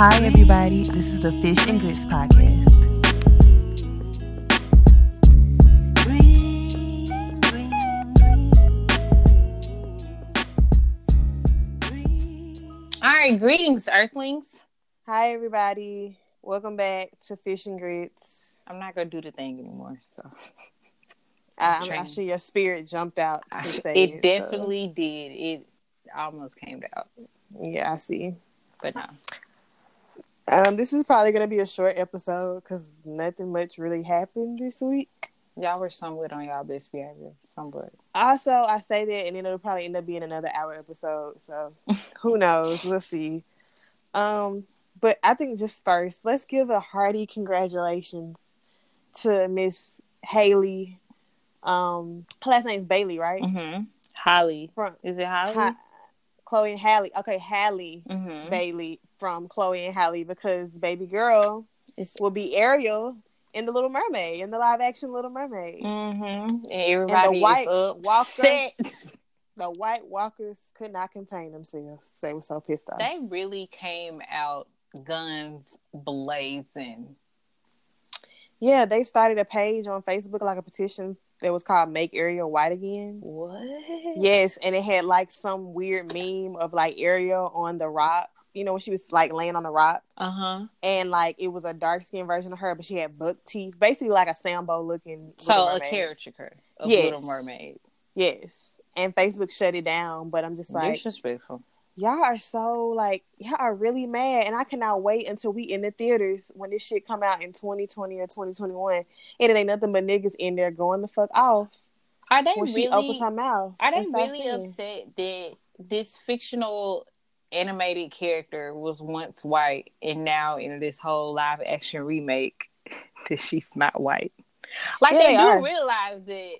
Hi, everybody. This is the Fish and Grits podcast. All right, greetings, Earthlings. Hi, everybody. Welcome back to Fish and Grits. I'm not gonna do the thing anymore, so I, I'm Train. actually your spirit jumped out to I- say it so- definitely did. It almost came out, yeah, I see. but no. Um, this is probably gonna be a short episode because nothing much really happened this week. Y'all were somewhat on y'all best behavior, somewhat. Also, I say that, and then it'll probably end up being another hour episode. So, who knows? We'll see. Um, but I think just first, let's give a hearty congratulations to Miss Haley. Um, her last name's Bailey, right? Mm-hmm. Holly, From is it Holly? Ha- Chloe and Halle. Okay, Halle mm-hmm. Bailey from Chloe and Hallie because baby girl It's will be Ariel in the Little Mermaid, in the live action Little Mermaid. mm-hmm. And everybody white is walkers- The White Walkers could not contain themselves. They were so pissed off. They really came out guns blazing. yeah, they started a page on Facebook, like a petition that was called "Make Ariel White Again." What? Yes, and it had like some weird meme of like Ariel on the rock. You know when she was like laying on the rock, Uh huh. and like it was a dark skinned version of her, but she had buck teeth, basically like a Sambo looking. So a caricature of Yes. Little Mermaid. Yes, and Facebook shut it down, but I'm just like, Disrespectful. Y'all are so like y'all are really mad, and I cannot wait until we in the theaters when this shit come out in 2020 or 2021, and it ain't nothing but niggas in there going the fuck off Are they when really? she opens her mouth. Are they really singing. upset that this fictional animated character was once white and now in this whole live action remake that she's not white? Like Yeah, they, they do realize that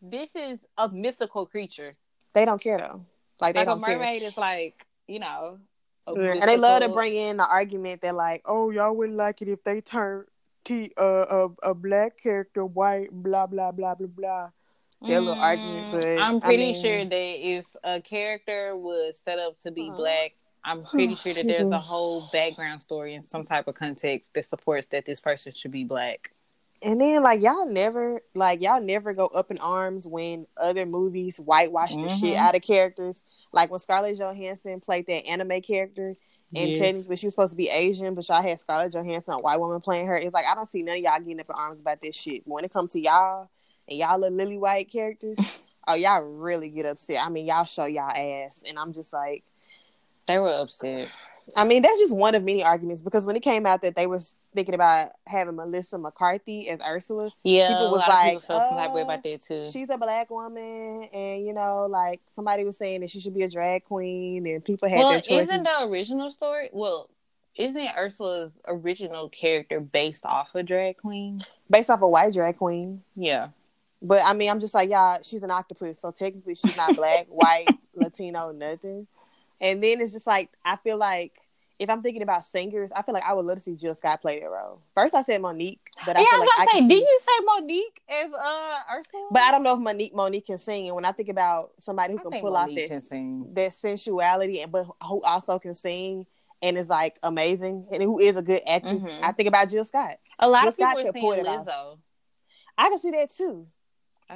this is a mythical creature. They don't care though. Like they like a don't care. mermaid is like, you know, And they love to bring in the argument that like, oh, y'all wouldn't like it if they turned T uh, a a black character white, blah blah blah blah blah. Their little argument, Mm, but I'm I pretty mean- sure that if a character was set up to be Uh, black, I'm pretty sure that excuse there's a whole background story and some type of context that supports that this person should be black. And then like y'all never like y'all never go up in arms when other movies whitewash the shit Mhm. out of characters. Like when Scarlett Johansson played that anime character, and Yes. technically she was supposed to be Asian, but y'all had Scarlett Johansson, a white woman, playing her. It's like I don't see none of y'all getting up in arms about this shit. When it comes to y'all and y'all little lily white characters, oh y'all really get upset. I mean y'all show y'all ass, and I'm just like. They were upset. I mean, that's just one of many arguments because when it came out that they was thinking about having Melissa McCarthy as Ursula, Yeah, People was of people like, felt some type way about oh, that too. she's a black woman, and you know, like somebody was saying that she should be a drag queen, and people had well, their choices. isn't the original story? Well, isn't Ursula's original character based off a drag queen? based off a white drag queen. Yeah. But I mean, I'm just like, yeah, she's an octopus, so technically she's not black, white, Latino, nothing. And then it's just like I feel like if I'm thinking about singers, I feel like I would love to see Jill Scott play that role. First, I said Monique, but I yeah, feel I like was I about to say, didn't you say Monique as uh Ursula? But I don't know if Monique Monique can sing. And when I think about somebody who I can pull Monique off that that sensuality, and but who also can sing and is like amazing, and who is a good actress, Mhm. I think about Jill Scott. A lot of people Scott are saying. Lizzo. I can see that too.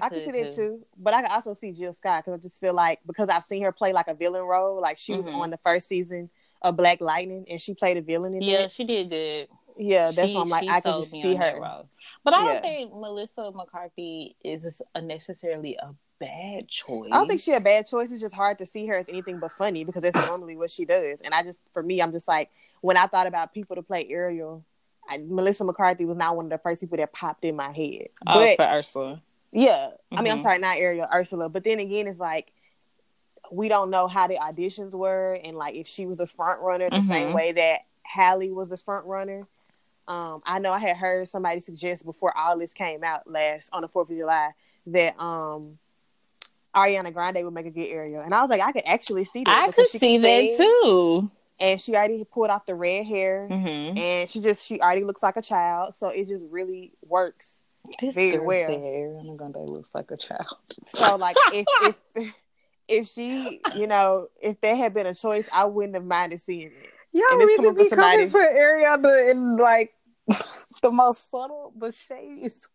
I, can could see that too. But I can also see Jill Scott because I just feel like because I've seen her play like a villain role, like she was Mhm. on the first season of Black Lightning, and she played a villain in Yeah, it. Yeah, she did good. Yeah, that's She- why I'm like I can just see her. role. But I don't Yeah. think Melissa McCarthy is necessarily a bad choice. I don't think she a bad choice. It's just hard to see her as anything but funny because that's normally what she does. And I just, for me, I'm just like, when I thought about people to play Ariel, I, Melissa McCarthy was not one of the first people that popped in my head. Oh, But for Ursula. Yeah, I mean, I'm Mhm. sorry, not Ariel, Ursula. But then again, it's like we don't know how the auditions were and like if she was the front runner the same Mhm. way that Halle was the front runner. Um, I know I had heard somebody suggest before all this came out last on the Fourth of July that um Ariana Grande would make a good Ariel, and I was like, I could actually see that. I could see that too. And she already pulled off the red hair, Mm-hmm. and she just she already looks like a child, so it just really works. This Very well. Ariana Grande looks like a child. So like if if if she, you know, if there had been a choice, I wouldn't have minded seeing it. Y'all really coming be somebody- coming for Ariana in like the most subtle, the shades.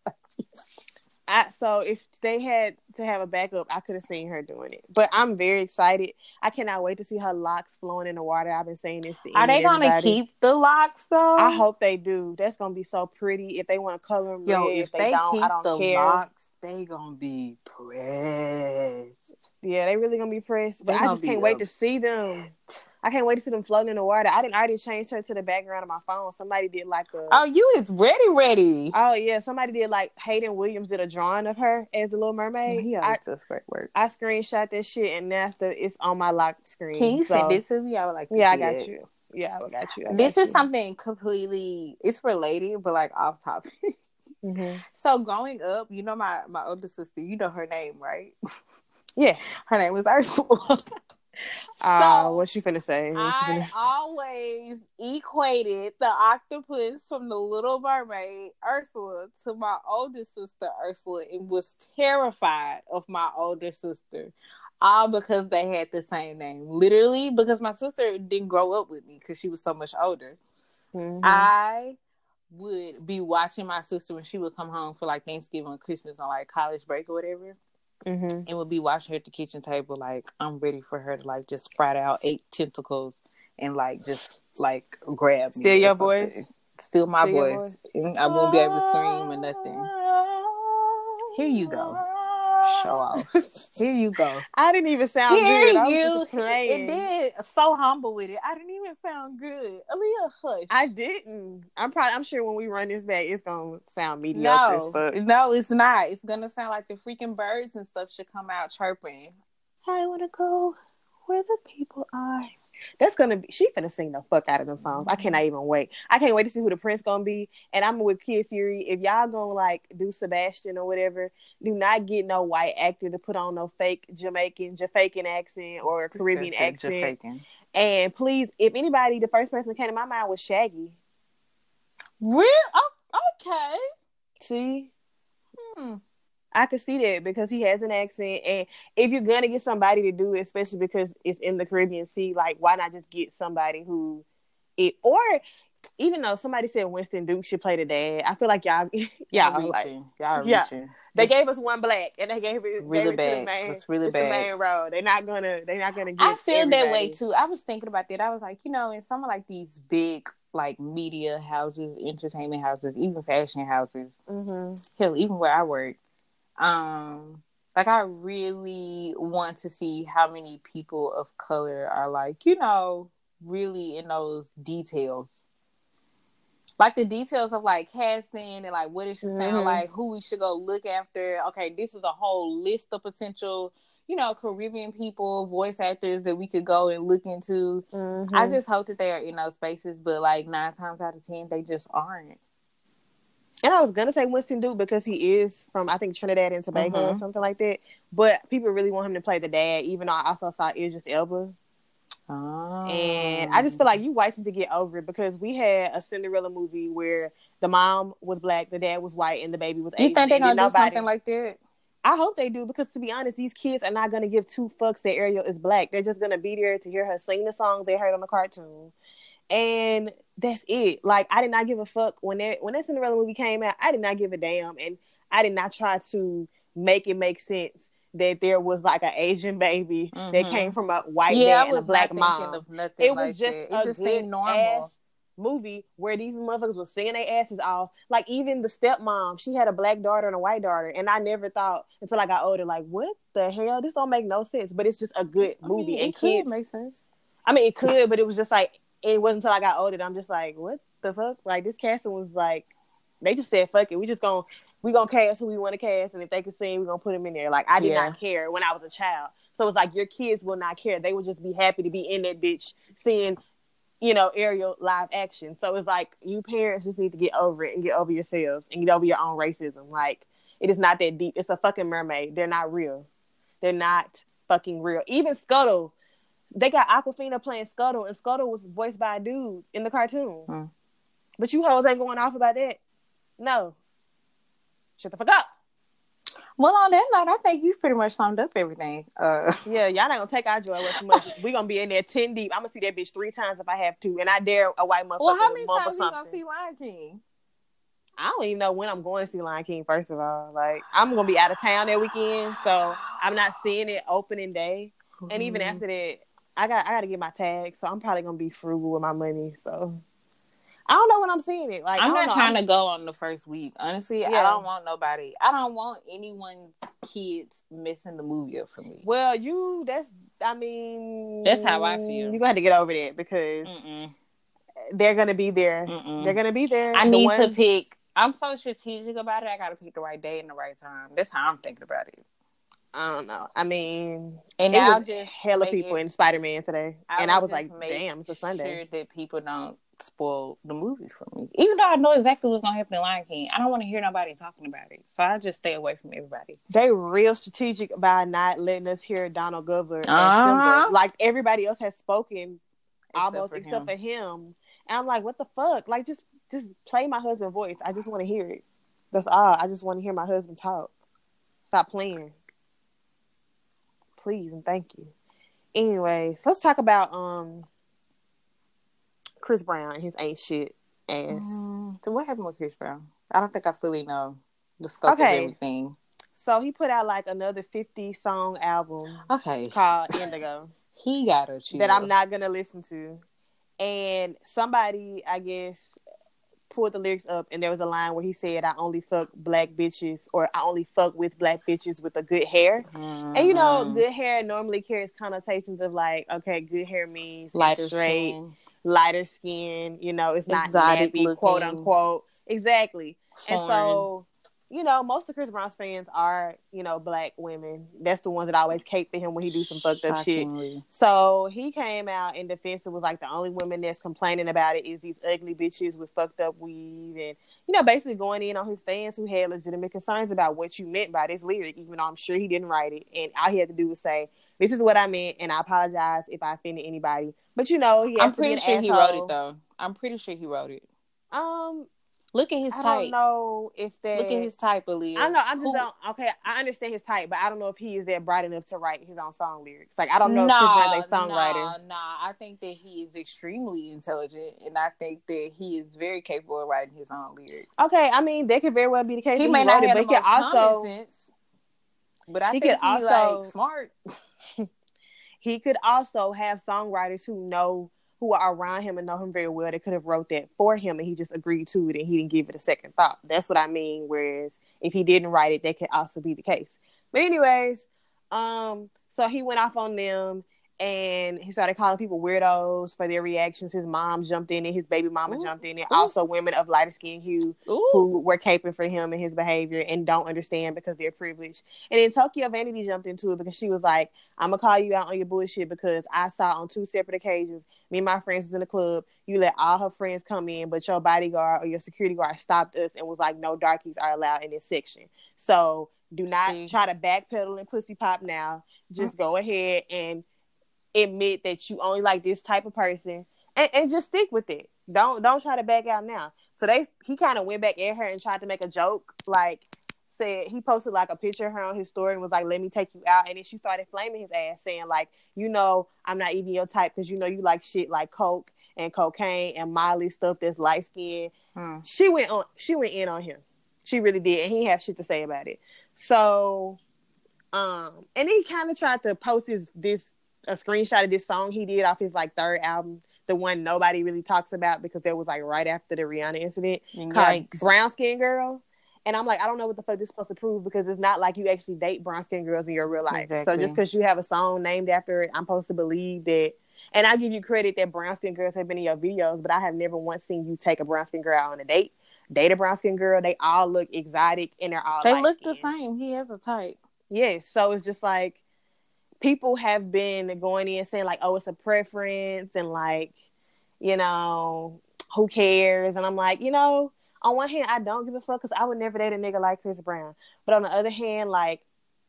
I, so if they had to have a backup, I could have seen her doing it. But I'm very excited. I cannot wait to see her locks flowing in the water. I've been saying this to Are they gonna everybody. keep the locks though? I hope they do. That's gonna be so pretty. If they want to color them Yo, red, if if they, they, don't, keep I don't the care. locks, they gonna be pressed. Yeah, they really gonna be pressed. But I just can't wait to see them. I can't wait to see them floating in the water. I didn't already change her to the background of my phone. Somebody did like a Oh, you is ready, ready. Oh yeah, somebody did like Hayden Williams did a drawing of her as the Little Mermaid. he I, great work. I screenshot that shit and the it's on my lock screen. Can you So, send it to me? I would like. To Yeah, I got it. you. Yeah, I got you. I This got is something completely. It's related, but like off topic. you. Mhm. so growing up, you know my my older sister. You know her name, right? Yeah. Her name was Ursula. Uh, so what she finna say? What I finna say? always equated the octopus from the Little Mermaid, Ursula, to my older sister, Ursula, and was terrified of my older sister. All because they had the same name. Literally, because my sister didn't grow up with me because she was so much older. Mhm. I would be watching my sister when she would come home for like Thanksgiving or Christmas on like college break or whatever Mhm. and would be watching her at the kitchen table like I'm ready for her to like just sprout out eight tentacles and like just like grab me Steal your something. voice? Steal my Steal your voice. I won't be able to scream or nothing. Here you go. Show off. Here you go. I didn't even sound Here good. You playing. it did so humble with it. I didn't even sound good. Aaliyah, hush. I didn't. I'm probably. I'm sure when we run this back, it's gonna sound mediocre no, no, it's not. It's gonna sound like the freaking birds and stuff should come out chirping. I wanna go where the people are. That's gonna be. She finna sing the fuck out of them songs. I cannot even wait. I can't wait to see who the prince gonna be. And I'm with Kid Fury. If y'all gonna like do Sebastian or whatever, do not get no white actor to put on no fake Jamaican, Jamaican accent or Caribbean accent. And please, if anybody, the first person that came to my mind was Shaggy. Real? Oh, okay. See, Hmm. I could see that because he has an accent, and if you're gonna get somebody to do it, especially because it's in the Caribbean Sea, like why not just get somebody who it or even though somebody said Winston Duke should play the dad, I feel like y'all Y'all y'all like reaching. Y'all Yeah. reaching. they It's gave us one black and they gave it really gave it to the bad. main. It's really it's bad. the main role. They're not gonna they're not gonna get. I feel that way too. I was thinking about that. I was like, you know, in some of like these big like media houses, entertainment houses, even fashion houses, Mhm. hell, even where I work, um, like I really want to see how many people of color are like, you know, really in those details. Like the details of like casting and like what it should sound Mhm. like, who we should go look after. Okay, this is a whole list of potential, you know, Caribbean people, voice actors that we could go and look into. Mhm. I just hope that they are in those spaces, but like nine times out of ten, they just aren't. And I was gonna say Winston Duke because he is from I think Trinidad and Tobago or Mhm. something like that. But people really want him to play the dad, even though I also saw Idris Elba. Oh. And I just feel like you whites need to get over it because we had a Cinderella movie where the mom was black, the dad was white, and the baby was you Asian. think they're gonna do nobody- something like that? I hope they do because to be honest, these kids are not gonna give two fucks that Ariel is black. They're just gonna be there to hear her sing the songs they heard on the cartoon. And that's it. Like I did not give a fuck when that when that Cinderella movie came out. I did not give a damn, and I did not try to make it make sense that there was like an Asian baby that Mhm. came from a white yeah, dad I and was a black mom. of nothing. It was just that. a it just good seemed normal. movie where these motherfuckers were singing their asses off. Like even the stepmom, she had a black daughter and a white daughter, and I never thought until I got older, like what the hell? This don't make no sense. But it's just a good I movie, mean, and it could kids. make sense. I mean, it could, but it was just like it wasn't until I got older that I'm just like, what the fuck? Like this casting was like, they just said, fuck it, we just gonna we gonna cast who we want to cast, and if they can sing, we gonna put them in there. Like I did Yeah. not care when I was a child, so it's like your kids will not care. They will just be happy to be in that bitch seeing. You know, Ariel live action. So it's like you parents just need to get over it and get over yourselves and get over your own racism. Like it is not that deep. It's a fucking mermaid. They're not real. They're not fucking real. Even Scuttle, they got Awkwafina playing Scuttle, and Scuttle was voiced by a dude in the cartoon. Hmm. But you hoes ain't going off about that. No. Shut the fuck up. Well, on that note, I think you've pretty much summed up everything. Uh, Yeah, y'all not gonna take our joy away from us. we gonna be in there ten deep. I'm gonna see that bitch three times if I have to, and I dare a white motherfucker well, how many times you gonna see Lion King? I don't even know when I'm going to see Lion King. First of all, like I'm gonna be out of town that weekend, so I'm not seeing it opening day. And even Mm-hmm. after that, I got I got to get my tag, so I'm probably gonna be frugal with my money. So I don't know when I'm seeing it. Like I'm don't know. trying to go on the first week. Honestly, I don't want nobody. I don't want anyone's kids missing the movie up for me. Well, you that's I mean That's how I feel. You're gonna have to get over that because Mm-mm, they're gonna be there. mm-mm. They're gonna be there. I The need to pick. I'm so strategic about it. I got to pick the right day and the right time. That's how I'm thinking about it. I don't know. I mean, And was just hella people it- in Spider Man today, and I was like, damn, it's a Sunday. Sure that people don't spoil the movie for me, even though I know exactly what's gonna happen in Lion King. I don't want to hear nobody talking about it, so I just stay away from everybody. They real strategic about not letting us hear Donald Glover Uh-huh. Like everybody else has spoken almost for except him. for him. And I'm like, what the fuck? Like just just play my husband's voice. I just want to hear it. That's all. I just want to hear my husband talk. Stop playing. Please and thank you. Anyways, let's talk about um Chris Brown and his ain't shit ass. Mm, so what happened with Chris Brown? I don't think I fully know the scope Okay. of everything. So he put out like another 50 song album Okay, called Indigo. he got a chill. that I'm not gonna listen to. And somebody, I guess, pulled the lyrics up, and there was a line where he said, "I only fuck black bitches, or I only fuck with black bitches with a good hair." And you know, Mhm. good hair normally carries connotations of like, okay, good hair means lighter straight, skin, lighter skin. You know, it's not Exotic nappy, quote unquote. Exactly. And so, you know, most of Chris Brown's fans are, you know, black women. That's the ones that always cape for him when he do some fucked up shit. So he came out in defense and was like the only women that's complaining about it is these ugly bitches with fucked up weave and you know basically going in on his fans who had legitimate concerns about what you meant by this lyric, even though I'm sure he didn't write it. And all he had to do was say, "This is what I meant," and I apologize if I offended anybody. But you know, he has I'm to be pretty sure he wrote it though. I'm pretty sure he wrote it. Um, Look at his I type. I don't know if that. Look at his type, Aaliyah. I know. I'm just Who- don't, okay. I understand his type, but I don't know if he is that bright enough to write his own song lyrics. Like I don't know if Chris a songwriter. Nah, nah, I think that he is extremely intelligent, and I think that he is very capable of writing his own lyrics. Okay, I mean that could very well be the case. He that may not it, have but the most also common sense, but I he think could he's also- like smart. he could also have songwriters who know who are around him and know him very well. They could have wrote that for him, and he just agreed to it, and he didn't give it a second thought. That's what I mean. Whereas if he didn't write it, that could also be the case. But anyways, um, so he went off on them. And he started calling people weirdos for their reactions. His mom jumped in it. His baby mama Ooh. jumped in it. Ooh. Also, women of lighter skin hue Ooh, who were caping for him and his behavior and don't understand because they're privileged. And then Tokyo Vanity jumped into it because she was like, I'm gonna call you out on your bullshit because I saw on two separate occasions, me and my friends was in the club, you let all her friends come in, but your bodyguard or your security guard stopped us and was like, No darkies are allowed in this section. So do not See. try to backpedal and pussy pop now. Just mm. go ahead and admit that you only like this type of person and, and just stick with it. Don't don't try to back out now. So they he kind of went back at her and tried to make a joke, like said he posted like a picture of her on his story and was like, "Let me take you out," and then she started flaming his ass, saying like, "You know, I'm not even your type because you know you like shit like coke and cocaine and Miley stuff that's light skin." Hmm. She went on, she went in on him. She really did, and he had shit to say about it. So, um, and he kind of tried to post his this a screenshot of this song he did off his like third album, the one nobody really talks about because that was like right after the Rihanna incident called Brown Skin Girl. And I'm like, I don't know what the fuck this is supposed to prove because it's not like you actually date brown skin girls in your real life. So just because you have a song named after it, I'm supposed to believe that. And I give you credit that brown skin girls have been in your videos, but I have never once seen you take a brown skin girl on a date. Date a brown skin girl. They all look exotic and they're all They look the same. He has a type. Yes. So it's just like people have been going in saying like, oh, it's a preference and like, you know, who cares? And I'm like, you know, on one hand, I don't give a fuck because I would never date a nigga like Chris Brown. But on the other hand, like,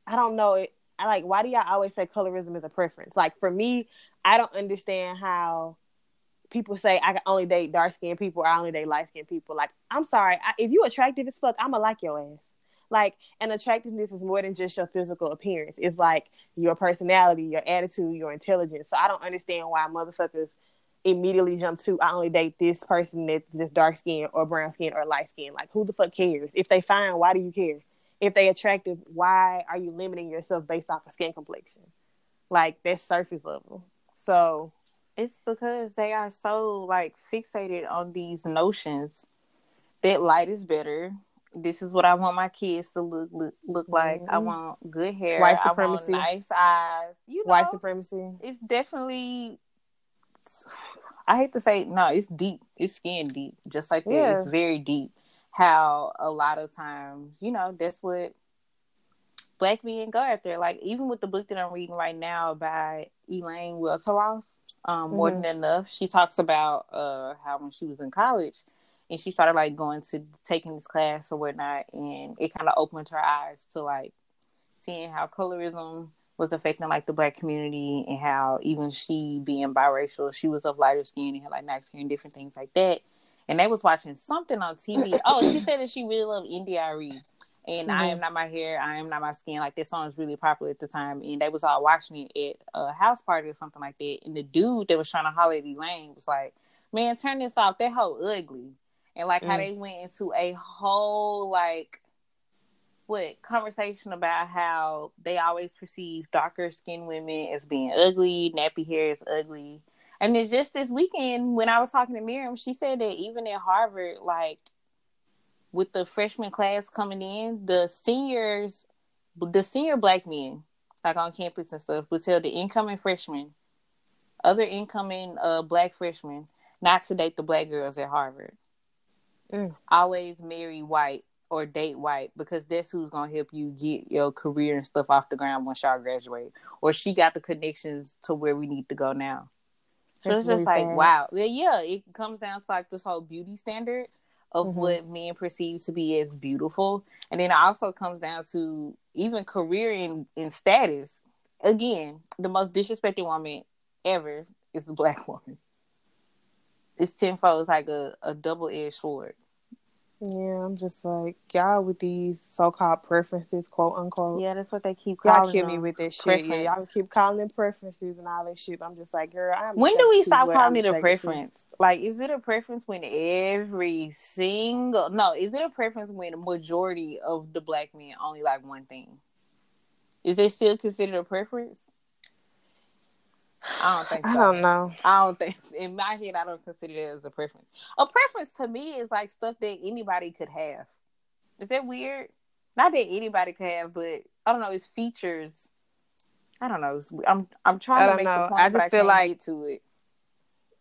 I don't know. I like, why do y'all always say colorism is a preference? Like, for me, I don't understand how people say I can only date dark skinned people or I only date light skinned people. Like, I'm sorry. I, if you attractive as fuck, I'ma like your ass. Like, and attractiveness is more than just your physical appearance. It's like your personality, your attitude, your intelligence. So I don't understand why motherfuckers immediately jump to I only date this person that's this dark skin or brown skin or light skin. Like, who the fuck cares? If they fine, why do you care? If they attractive, why are you limiting yourself based off of skin complexion? Like that's surface level. So it's because they are so like fixated on these notions that light is better. This is what I want my kids to look look, look like. Mm-hmm. I want good hair. White supremacy. nice eyes. You know, white supremacy. It's definitely. I hate to say no. It's deep. It's skin deep. Just like that. Yeah. It's very deep. How a lot of times, you know, that's what black men go after. Like even with the book that I'm reading right now by Elaine Welteroth, um, mm-hmm. More Than Enough, she talks about uh, how when she was in college and she started like going to taking this class or whatnot, and it kind of opened her eyes to like seeing how colorism was affecting like the black community and how even she being biracial, she was of lighter skin and had like nice hair and different things like that. And they was watching something on TV. oh, she said that she really loved India.Arie and mm-hmm. I am not my hair, I am not my skin. Like this song was really popular at the time, and they was all watching it at a house party or something like that. And the dude that was trying to holler at Elaine was like, "Man, turn this off. That hoe ugly." And like mm-hmm. how mm. they went into a whole like what conversation about how they always perceive darker skinned women as being ugly, nappy hair is ugly. And it's just this weekend when I was talking to Miriam, she said that even at Harvard, like with the freshman class coming in, the seniors, the senior black men, like on campus and stuff, would tell the incoming freshmen, other incoming uh, black freshmen, not to date the black girls at Harvard. Mm. Always marry white or date white because that's who's gonna help you get your career and stuff off the ground once y'all graduate. Or she got the connections to where we need to go now. So that's it's just like wow. Yeah, it comes down to like this whole beauty standard of mm-hmm. what men perceive to be as beautiful. And then it also comes down to even career and, and status. Again, the most disrespected woman ever is a black woman. It's tenfold. It's like a, a double edged sword. Yeah, I'm just like y'all with these so-called preferences, quote unquote. Yeah, that's what they keep calling. Y'all kill me with this shit. Yeah, y'all keep calling preferences and all that shit. I'm just like, girl, I'm. When do we stop calling it a preference? To. Like, is it a preference when every single no? Is it a preference when a majority of the black men only like one thing? Is it still considered a preference? I don't think. So. I don't know. I don't think. In my head, I don't consider it as a preference. A preference to me is like stuff that anybody could have. Is that weird? Not that anybody could have, but I don't know. It's features. I don't know. I'm I'm trying to make know. point, I just feel like to it.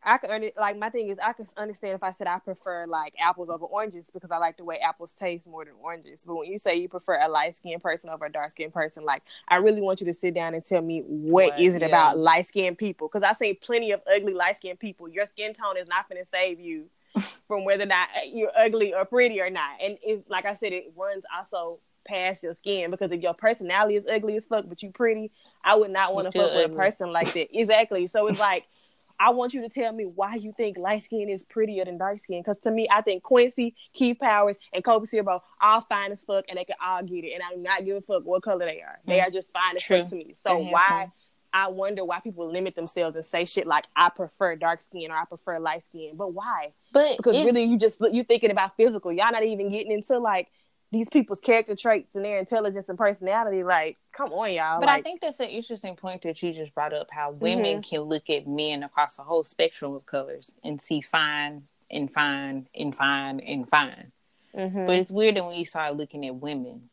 I can under, like my thing is I can understand if I said I prefer like apples over oranges because I like the way apples taste more than oranges. But when you say you prefer a light skinned person over a dark skinned person, like I really want you to sit down and tell me what, what is it yeah. about light skinned people? Because I see plenty of ugly light skinned people. Your skin tone is not going to save you from whether or not eh, you're ugly or pretty or not. And it's like I said, it runs also past your skin because if your personality is ugly as fuck, but you pretty, I would not want to fuck ugly. with a person like that. Exactly. So it's like I want you to tell me why you think light skin is prettier than dark skin. Because to me, I think Quincy, Keith Powers, and Kofi Siriboe all fine as fuck, and they can all get it. And I do not give a fuck what color they are. They mm. are just fine as True. fuck to me. So why? I wonder why people limit themselves and say shit like I prefer dark skin or I prefer light skin. But why? But because really you just you thinking about physical. Y'all not even getting into like these people's character traits and their intelligence and personality. Like, come on, y'all. But like, I think that's an interesting point that you just brought up. How women mm-hmm. can look at men across a whole spectrum of colors and see fine and fine and fine and fine. Mm-hmm. But it's weird that when you start looking at women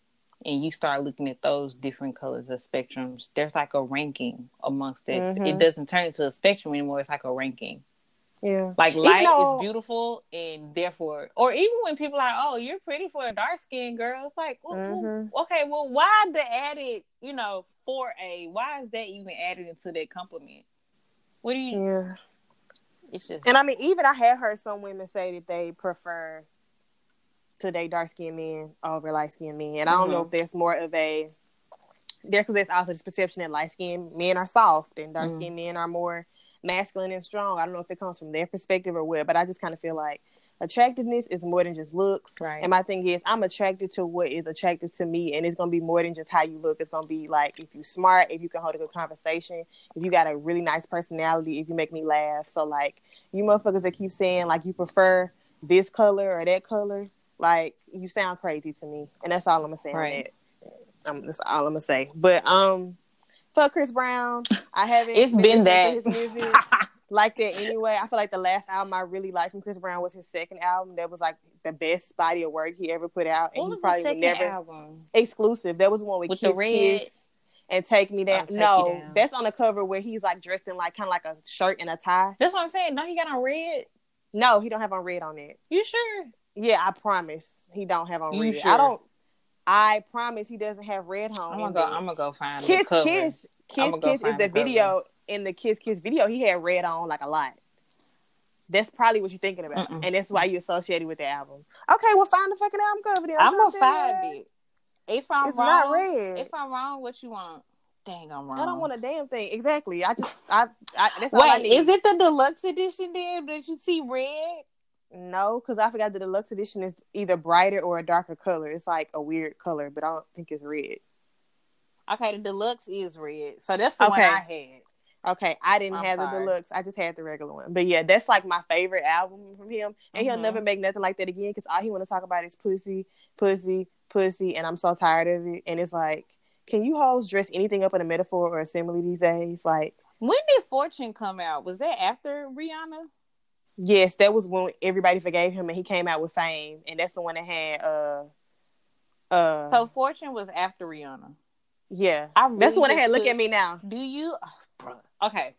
and you start looking at those different colors of spectrums, there's like a ranking amongst it. Mm-hmm. It doesn't turn into a spectrum anymore. It's like a ranking. Yeah. Like light though, is beautiful and therefore or even when people are like, Oh, you're pretty for a dark skinned girl, it's like, well, mm-hmm. well, okay, well why the added, you know, for a why is that even added into that compliment? What do you Yeah. It's just And I mean even I have heard some women say that they prefer to date dark skinned men over light skinned men. And I don't know mm-hmm. if there's more of a there because there's also this perception that light skinned men are soft and dark skinned mm-hmm. men are more masculine and strong. I don't know if it comes from their perspective or what, but I just kind of feel like attractiveness is more than just looks. Right. And my thing is, I'm attracted to what is attractive to me, and it's gonna be more than just how you look. It's gonna be like if you smart, if you can hold a good conversation, if you got a really nice personality, if you make me laugh. So like you motherfuckers that keep saying like you prefer this color or that color, like you sound crazy to me, and that's all I'm gonna say Right. Um, that's all I'm gonna say. But um, fuck Chris Brown. I haven't. It's been been listening to that. his music like that anyway. I feel like the last album I really liked from Chris Brown was his second album. That was like the best body of work he ever put out, and what he was probably the would second never album? exclusive. That was one with, With Kiss the red- Kiss and Take Me Down. Oh, Take no, Down. that's on the cover where he's like dressed in like kind of like a shirt and a tie. That's what I'm saying. No, he got on red. No, he don't have on red on it. You sure? Yeah, I promise he don't have on You red. sure? I don't. I promise he doesn't have red on. I'm gonna go. I'm gonna go find Kiss the cover. Kiss Kiss go Kiss is the the video in the Kiss Kiss video. He had red on like a lot. That's probably what you're thinking about, Mm-mm. and that's why you associated with the album. Okay, well, find the fucking album cover. Then. I'm gonna I'm saying. find it. If I'm It's wrong, not red. if I'm wrong, what you want? Dang, I'm wrong. I don't want a damn thing. Exactly. I just, I, I that's all I Wait, need. is it the deluxe edition then? Did you see red? No, because I forgot the deluxe edition is either brighter or a darker color. It's like a weird color, but I don't think it's red. Okay, the deluxe is red, so that's the one Okay. I had. Okay, I didn't I'm have sorry. the deluxe. I just had the regular one. But yeah, that's like my favorite album from him. And he'll Mhm. never make nothing like that again because all he want to talk about is pussy, pussy, pussy, and I'm so tired of it. And it's like, can you hoes dress anything up in a metaphor or a simile these days? Like, When did Fortune come out? Was that after Rihanna? Yes, that was when everybody forgave him and he came out with Fame, and that's the one that had uh, uh. So Fortune was after Rihanna. yeah, I that's the one that really had. Look at me now. Do you, oh. Okay.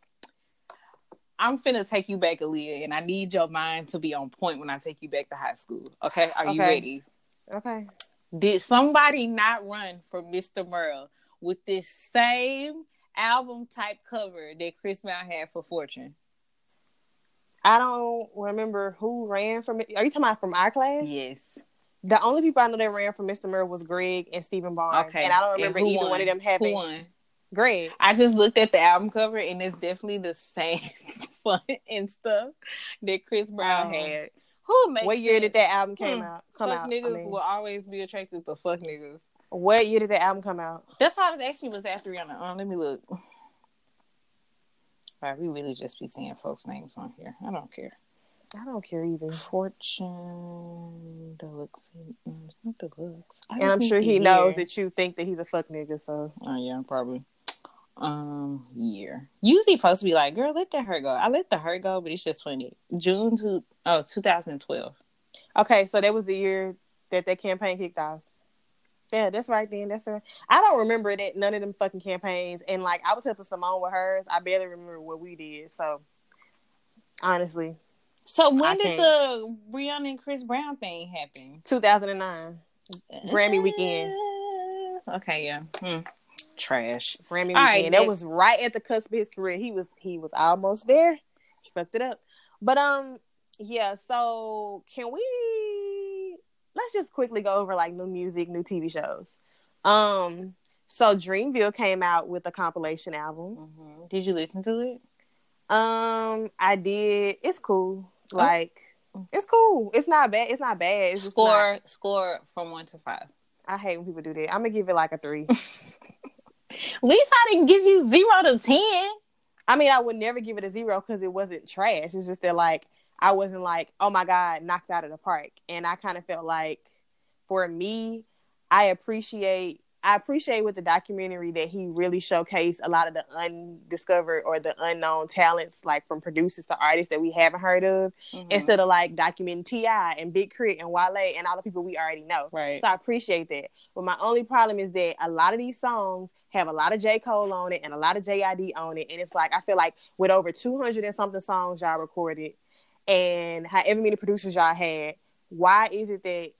I'm finna take you back, Aaliyah, and I need your mind to be on point when I take you back to high school. Okay, are you ready? Okay. Did somebody not run for Mr. Merle with this same album type cover that Chris Brown had for Fortune? I don't remember who ran from it. Are you talking about from our class? Yes. The only people I know that ran for Mr. Merle was Greg and Stephen Barnes. Okay. And I don't remember who either won? one of them Who having won? Greg. I just looked at the album cover and it's definitely the same fun and stuff that Chris Brown Oh. had. Who What year did that album came Hmm. out? Come fuck out. niggas I mean, will always be attracted to fuck niggas. what year did that album come out? That's why I was asking you was after Rihanna. Um, let me look. Right, we really just be seeing folks' names on here. I don't care. I don't care either. Fortune Deluxe. Not Deluxe. I and I'm sure he knows that you think that he's a fuck nigga. So Oh yeah, probably. Um, year. Usually, folks be like, "Girl, let the her go." I let the her go, but it's just funny. June to oh 2012. okay, so that was the year that that campaign kicked off. Yeah, that's right. Then that's right. I don't remember that none of them fucking campaigns. And like I was helping Simone with hers. I barely remember what we did. So honestly, So when I did can't. the Rihanna and Chris Brown thing happen? 2009 Grammy weekend. Okay, yeah. Hmm. Trash. Grammy All weekend. right, that was right at the cusp of his career. He was he was almost there. He fucked it up. But um, yeah. So can we? Let's just quickly go over like new music, new TV shows. Um, so Dreamville came out with a compilation album. hmm Did you listen to it? Um, I did. It's cool. Like it's cool. It's not bad. It's not bad. It's Score not- score from one to five. I hate when people do that. I'm gonna give it like a three. At least I didn't give you zero to ten. I mean, I would never give it a zero because it wasn't trash. It's just that like I wasn't like, oh my god, knocked out of the park. And I kind of felt like, for me, I appreciate I appreciate with the documentary that he really showcased a lot of the undiscovered or the unknown talents, like from producers to artists that we haven't heard of, Mm-hmm. instead of like documenting Ti and Big K.R.I.T. and Wale and all the people we already know. right. So I appreciate that. But my only problem is that a lot of these songs have a lot of J. Cole on it and a lot of JID on it. And it's like, I feel like with over 200 and something songs y'all recorded and however many producers y'all had, why is it that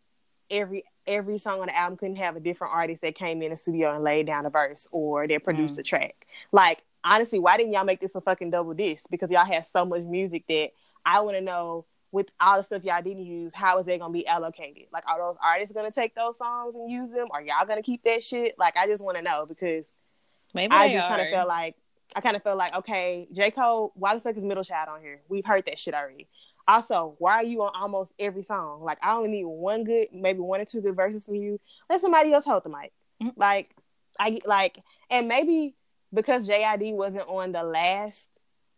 every every song on the album couldn't have a different artist that came in the studio and laid down a verse or that produced Mm. a track? Like, honestly, why didn't y'all make this a fucking double disc? Because y'all have so much music that I want to know with all the stuff y'all didn't use, how is that gonna be allocated? Like, are those artists gonna take those songs and use them? Are y'all gonna keep that shit? Like, I just want to know because Maybe I just kind of felt like I kind of felt like okay, J Cole, why the fuck is Middle Child on here? We've heard that shit already. Also, why are you on almost every song? Like, I only need one good, maybe one or two good verses from you. Let somebody else hold the mic. Mhm. Like, I like, and maybe because JID wasn't on the last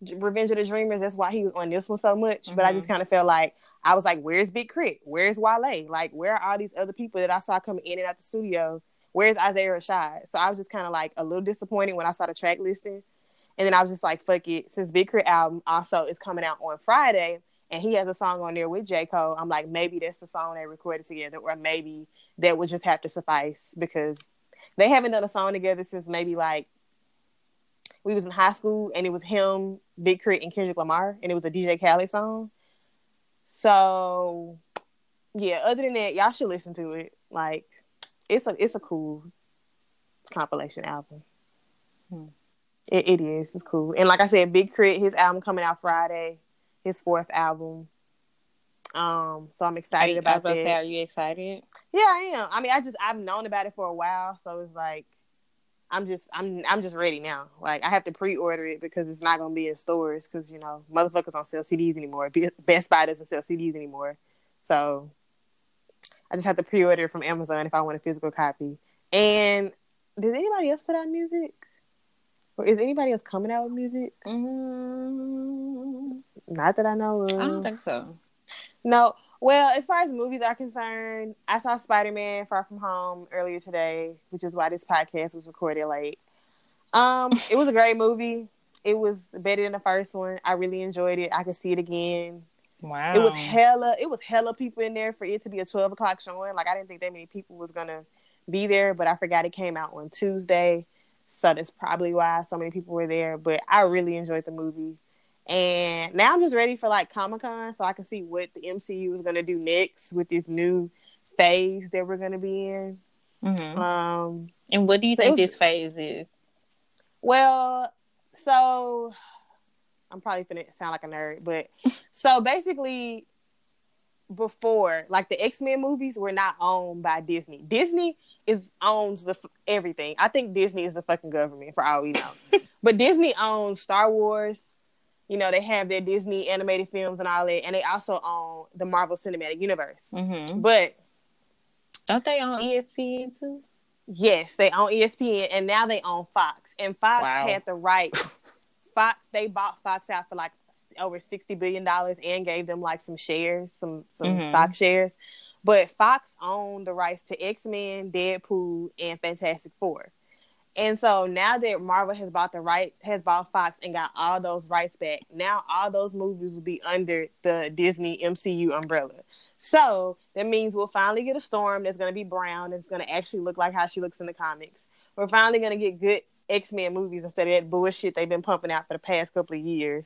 Revenge of the Dreamers, that's why he was on this one so much. But I just kind of felt like I was like, "Where's Big K.R.I.T.? Where's Wale? Like, where are all these other people that I saw coming in and out the studio? Where's Isaiah Rashad?" So I was just kind of like a little disappointed when I saw the track listing, and then I was just like, "Fuck it!" Since Big K.R.I.T. album also is coming out on Friday, and he has a song on there with J Cole, I'm like, maybe that's the song they recorded together, or maybe that would just have to suffice because they haven't done a song together since maybe like we was in high school and it was him, Big K.R.I.T., and Kendrick Lamar, and it was a DJ Khaled song. So yeah, other than that, y'all should listen to it. Like it's a it's a cool compilation album. Hmm. It, it is. It's cool. And like I said, Big K.R.I.T., his album coming out Friday, his fourth album. Um, so I'm excited you, about was about to that. say, are you excited? Yeah, I am. I mean, I just I've known about it for a while, so it's like I'm just I'm I'm just ready now. Like I have to pre-order it because it's not gonna be in stores because you know motherfuckers don't sell CDs anymore. Best Buy doesn't sell CDs anymore, so I just have to pre-order it from Amazon if I want a physical copy. And did anybody else put out music? Or is anybody else coming out with music? Mm, Not that I know of. I don't think so. No. Well, as far as movies are concerned, I saw Spider Man Far From Home earlier today, which is why this podcast was recorded late. Um, it was a great movie. It was better than the first one. I really enjoyed it. I could see it again. Wow. It was hella it was hella people in there for it to be a twelve o'clock showing. Like I didn't think that many people was gonna be there, but I forgot it came out on Tuesday. So that's probably why so many people were there. But I really enjoyed the movie. And now I'm just ready for like Comic Con so I can see what the MCU is gonna do next with this new phase that we're gonna be in. Mhm. Um And what do you so think was- this phase is? Well, so I'm probably gonna sound like a nerd, but so basically, before like the X Men movies were not owned by Disney. Disney is owns the f- everything. I think Disney is the fucking government for all we know. but Disney owns Star Wars. You know they have their Disney animated films and all that, and they also own the Marvel Cinematic Universe. Mm-hmm. But Don't they E ESPN too? Yes, they own ESPN and now they own Fox. And Fox Wow. had the rights. Fox they bought Fox out for like over sixty billion dollars and gave them like some shares, some some Mhm. stock shares. But Fox owned the rights to X Men, Deadpool, and Fantastic Four. And so now that Marvel has bought the right has bought Fox and got all those rights back, now all those movies will be under the Disney MCU umbrella. So that means we'll finally get a storm that's gonna be brown, that's gonna actually look like how she looks in the comics. We're finally gonna get good X Men movies instead of that bullshit they've been pumping out for the past couple of years.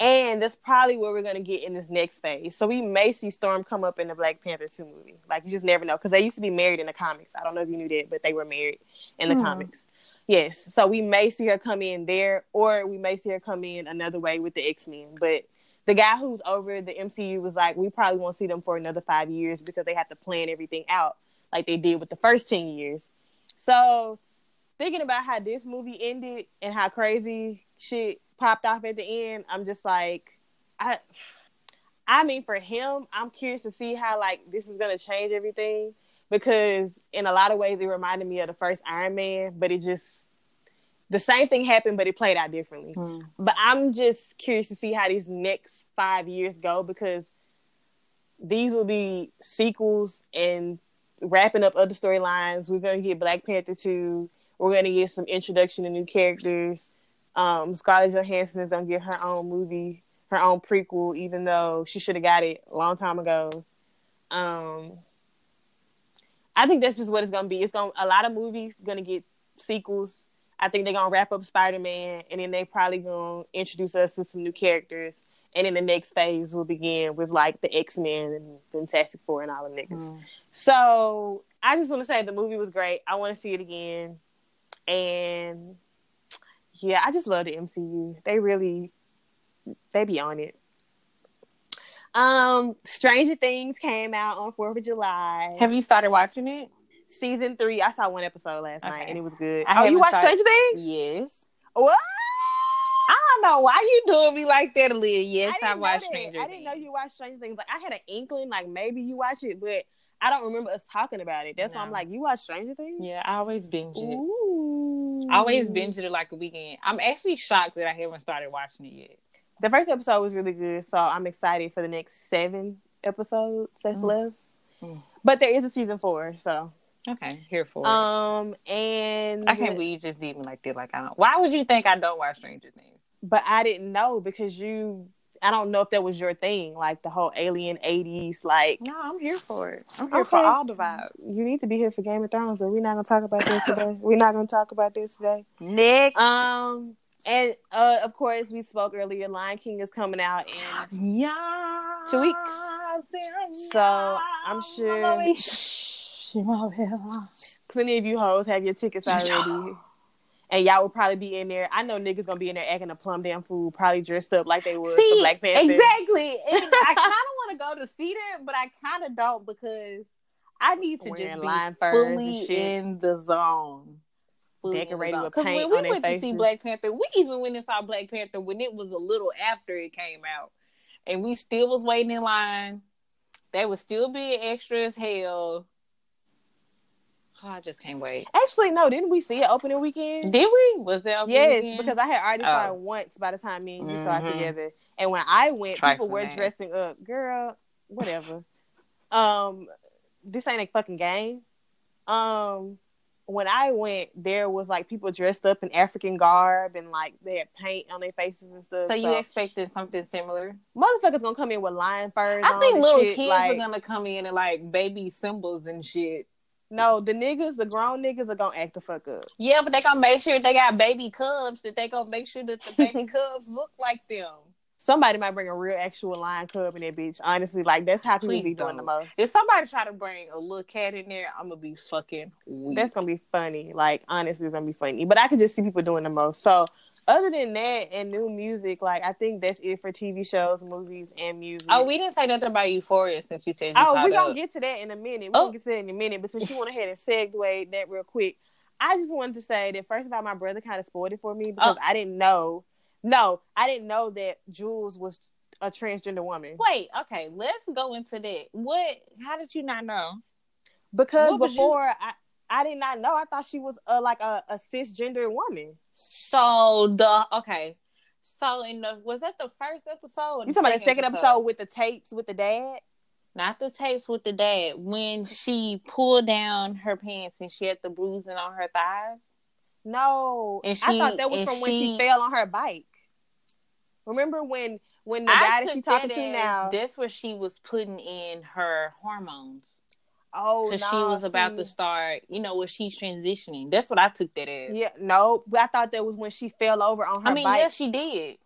And that's probably where we're gonna get in this next phase. So we may see Storm come up in the Black Panther 2 movie. Like you just never know. Because they used to be married in the comics. I don't know if you knew that, but they were married in the Hmm. comics. Yes. So we may see her come in there, or we may see her come in another way with the X Men. But the guy who's over the MCU was like, we probably won't see them for another five years because they have to plan everything out like they did with the first 10 years. So thinking about how this movie ended and how crazy shit popped off at the end, I'm just like, I I mean for him, I'm curious to see how like this is gonna change everything because in a lot of ways it reminded me of the first Iron Man, but it just the same thing happened, but it played out differently. Hmm. But I'm just curious to see how these next five years go because these will be sequels and wrapping up other storylines. We're gonna get Black Panther two. We're gonna get some introduction to new characters. Um, Scarlett Johansson is gonna get her own movie, her own prequel, even though she should have got it a long time ago. Um, I think that's just what it's gonna be. It's gonna a lot of movies gonna get sequels. I think they're gonna wrap up Spider Man, and then they probably gonna introduce us to some new characters. And then the next phase will begin with like the X Men and Fantastic Four and all the niggas. Mm. So I just want to say the movie was great. I want to see it again, and yeah, I just love the MCU. They really, they be on it. Um, Stranger Things came out on Fourth of July. Have you started watching it? season three? I saw one episode last night, and it was good. I oh, you watched started- Stranger Things? Yes. What? I don't know why you doing me like that, Aaliyah. Yes, I, didn't watched. Stranger I didn't know you watched Stranger Things. Like I had an inkling, like maybe you watch it, but I don't remember us talking about it. That's why I'm like, you watch Stranger Things? Yeah, I always binge it. Ooh. I always binge it like a weekend. I'm actually shocked that I haven't started watching it yet. The first episode was really good, so I'm excited for the next seven episodes that's Mm. left. Mm. But there is a season four, so Okay, here for it. um and I can't believe you just did me like that. Like I don't. Why would you think I don't watch Stranger Things? but I didn't know because you I don't know if that was your thing, like the whole alien eighties, like No, I'm here for it. I'm here for all the vibes. you need to be here for Game of Thrones, but we're not gonna talk about that today. we're not gonna talk about this today. Next. Um and uh of course we spoke earlier, Lion King is coming out in yeah. Two weeks. So, I'm sure- plenty of you hoes have your tickets already. And y'all will probably be in there. I know niggas gonna be in there acting a plum damn fool, probably dressed up like they was See, Black Panther. exactly. And I kind of want to go to see that, but I kind of don't because I need to Wearing just be fully in the zone. Fully in the Decorated zone. with paint when we went to see. Black Panther, we even went and saw Black Panther when it was a little after it came out, and we still was waiting in line. They was still being extra as hell. Oh, I just can't wait. Actually, no, didn't we see it opening weekend? Did we? Was that opening Yes, weekend? because I had already saw Oh. it once by the time me and you saw it Mhm. together. And when I went, people were ass. dressing up. Girl, whatever. um, this ain't a fucking game. Um, when I went, there was like people dressed up in African garb and like they had paint on their faces and stuff. so you expected something similar? motherfuckers gonna come in with lion furs. I think little shit, kids like, are gonna come in and like baby symbols and shit. No, the niggas, the grown niggas are gonna act the fuck up. Yeah, but they gonna make sure they got baby cubs that they gonna make sure that the baby cubs look like them. Somebody might bring a real actual lion cub in that bitch. Honestly, like that's how people be doing the most. If somebody try to bring a little cat in there, I'm gonna be fucking weak. That's gonna be funny. Like honestly, it's gonna be funny. But I could just see people doing the most. So other than that and new music, like I think that's it for TV shows, movies, and music. oh, we didn't say nothing about Euphoria since you said you Oh, we gonna up. get to that in a minute. We Oh. gonna get to that in a minute. But since you went ahead and segued that real quick, I just wanted to say that first of all, my brother kind of spoiled it for me oh. because Oh. I didn't know. No, I didn't know that Jules was a transgender woman. Wait, okay, let's go into that. What? How did you not know? Because was you- before I, I did not know. I thought she was a, like a, a cisgender woman. So the okay, so in the was that the first episode? You talking about the second episode with the tapes with the dad? Not the tapes with the dad. When she pulled down her pants and she had the bruising on her thighs. No, And I thought that was from when she she- fell on her bike. Remember when when the I guy that she talking that to now? That's where she was putting in her hormones oh, because no, she was about to start. You know, where she's transitioning. That's what I took that as. Yeah, no, but I thought that was when she fell over on her I mean, bike. yeah, she did.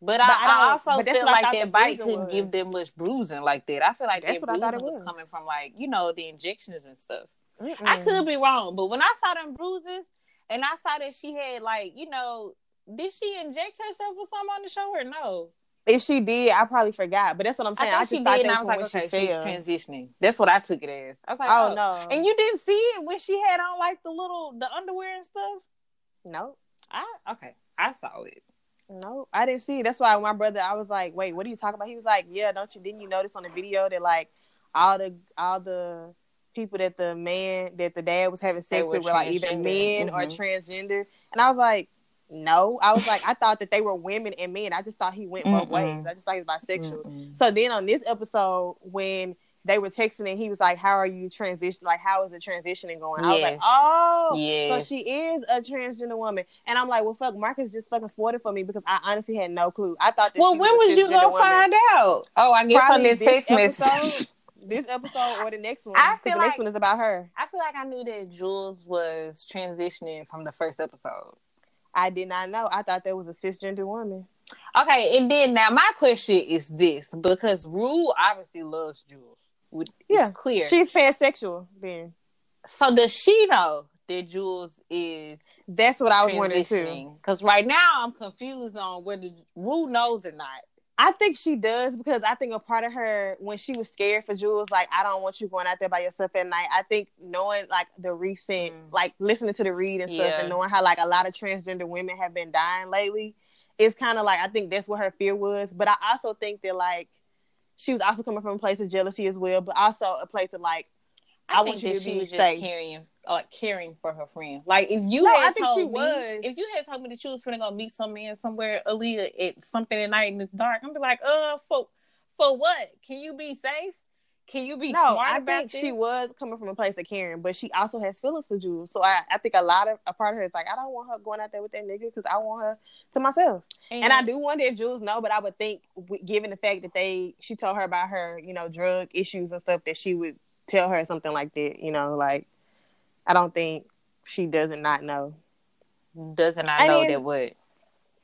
But, But I, I also but feel like that bike couldn't give was. that much bruising like that. I feel like That's that what I thought it was. was. coming from like you know the injections and stuff. Mm-mm. I could be wrong, but when I saw them bruises and I saw that she had like you know, did she inject herself with something on the show or no? If she did, I probably forgot. But that's what I'm saying. I I, just she thought did, and I was like, okay, she she's transitioning. That's what I took it as. I was like, Oh, oh, no, And you didn't see it when she had on like the little the underwear and stuff. no, I okay, I saw it. no, I didn't see. it. That's why my brother, I was like, wait, what are you talking about? He was like, yeah, don't you? Didn't you notice on the video that like all the all the people that the man that the dad was having sex were with were like either men or Mhm. transgender? And I was like. No, I was like, I thought that they were women and men. I just thought he went both ways. I just thought he was bisexual. Mm-mm. So then on this episode, when they were texting and he was like, "How are you transitioning? Like, how is the transitioning going?" I was like, "Oh, Yes. so she is a transgender woman." And I'm like, "Well, fuck, Marcus just fucking spoiled for me because I honestly had no clue. I thought that Well, when was, you gonna woman. find out? Oh, I guess Probably on this text message. episode, this episode or the next one. I feel the next one is about her. I feel like I knew that Jules was transitioning from the first episode. I did not know. I thought that was a cisgender woman. Okay, and then now my question is this because Rue obviously loves Jules. With- Yeah, clear. She's pansexual. Then so does she know that Jules is that's what I was wondering too. Because right now I'm confused on whether Rue knows or not. I think she does because I think a part of her when she was scared for Jules, like I don't want you going out there by yourself at night. I think knowing like the recent, Mm. like listening to the read and stuff, Yeah. and knowing how like a lot of transgender women have been dying lately, it's kind of like I think that's what her fear was. But I also think that like she was also coming from a place of jealousy as well, but also a place of like I, I think want you that to she be was just safe. caring, like caring for her friend. Like if you No, had I think told she me, was. if you had told me that you was gonna go meet some man somewhere, Aaliyah, at something at night in the dark, I'm be like, uh, for for what? Can you be safe? Can you be no, smart I about think this? she was coming from a place of caring, but she also has feelings for Jules. So I, I think a lot of a part of her is like, I don't want her going out there with that nigga because I want her to myself. And I do wonder if Jules know, but I would think, given the fact that they, she told her about her, you know, drug issues and stuff, that she would tell her something like that. You know, like I don't think she doesn't not know. doesn't I know then- that what?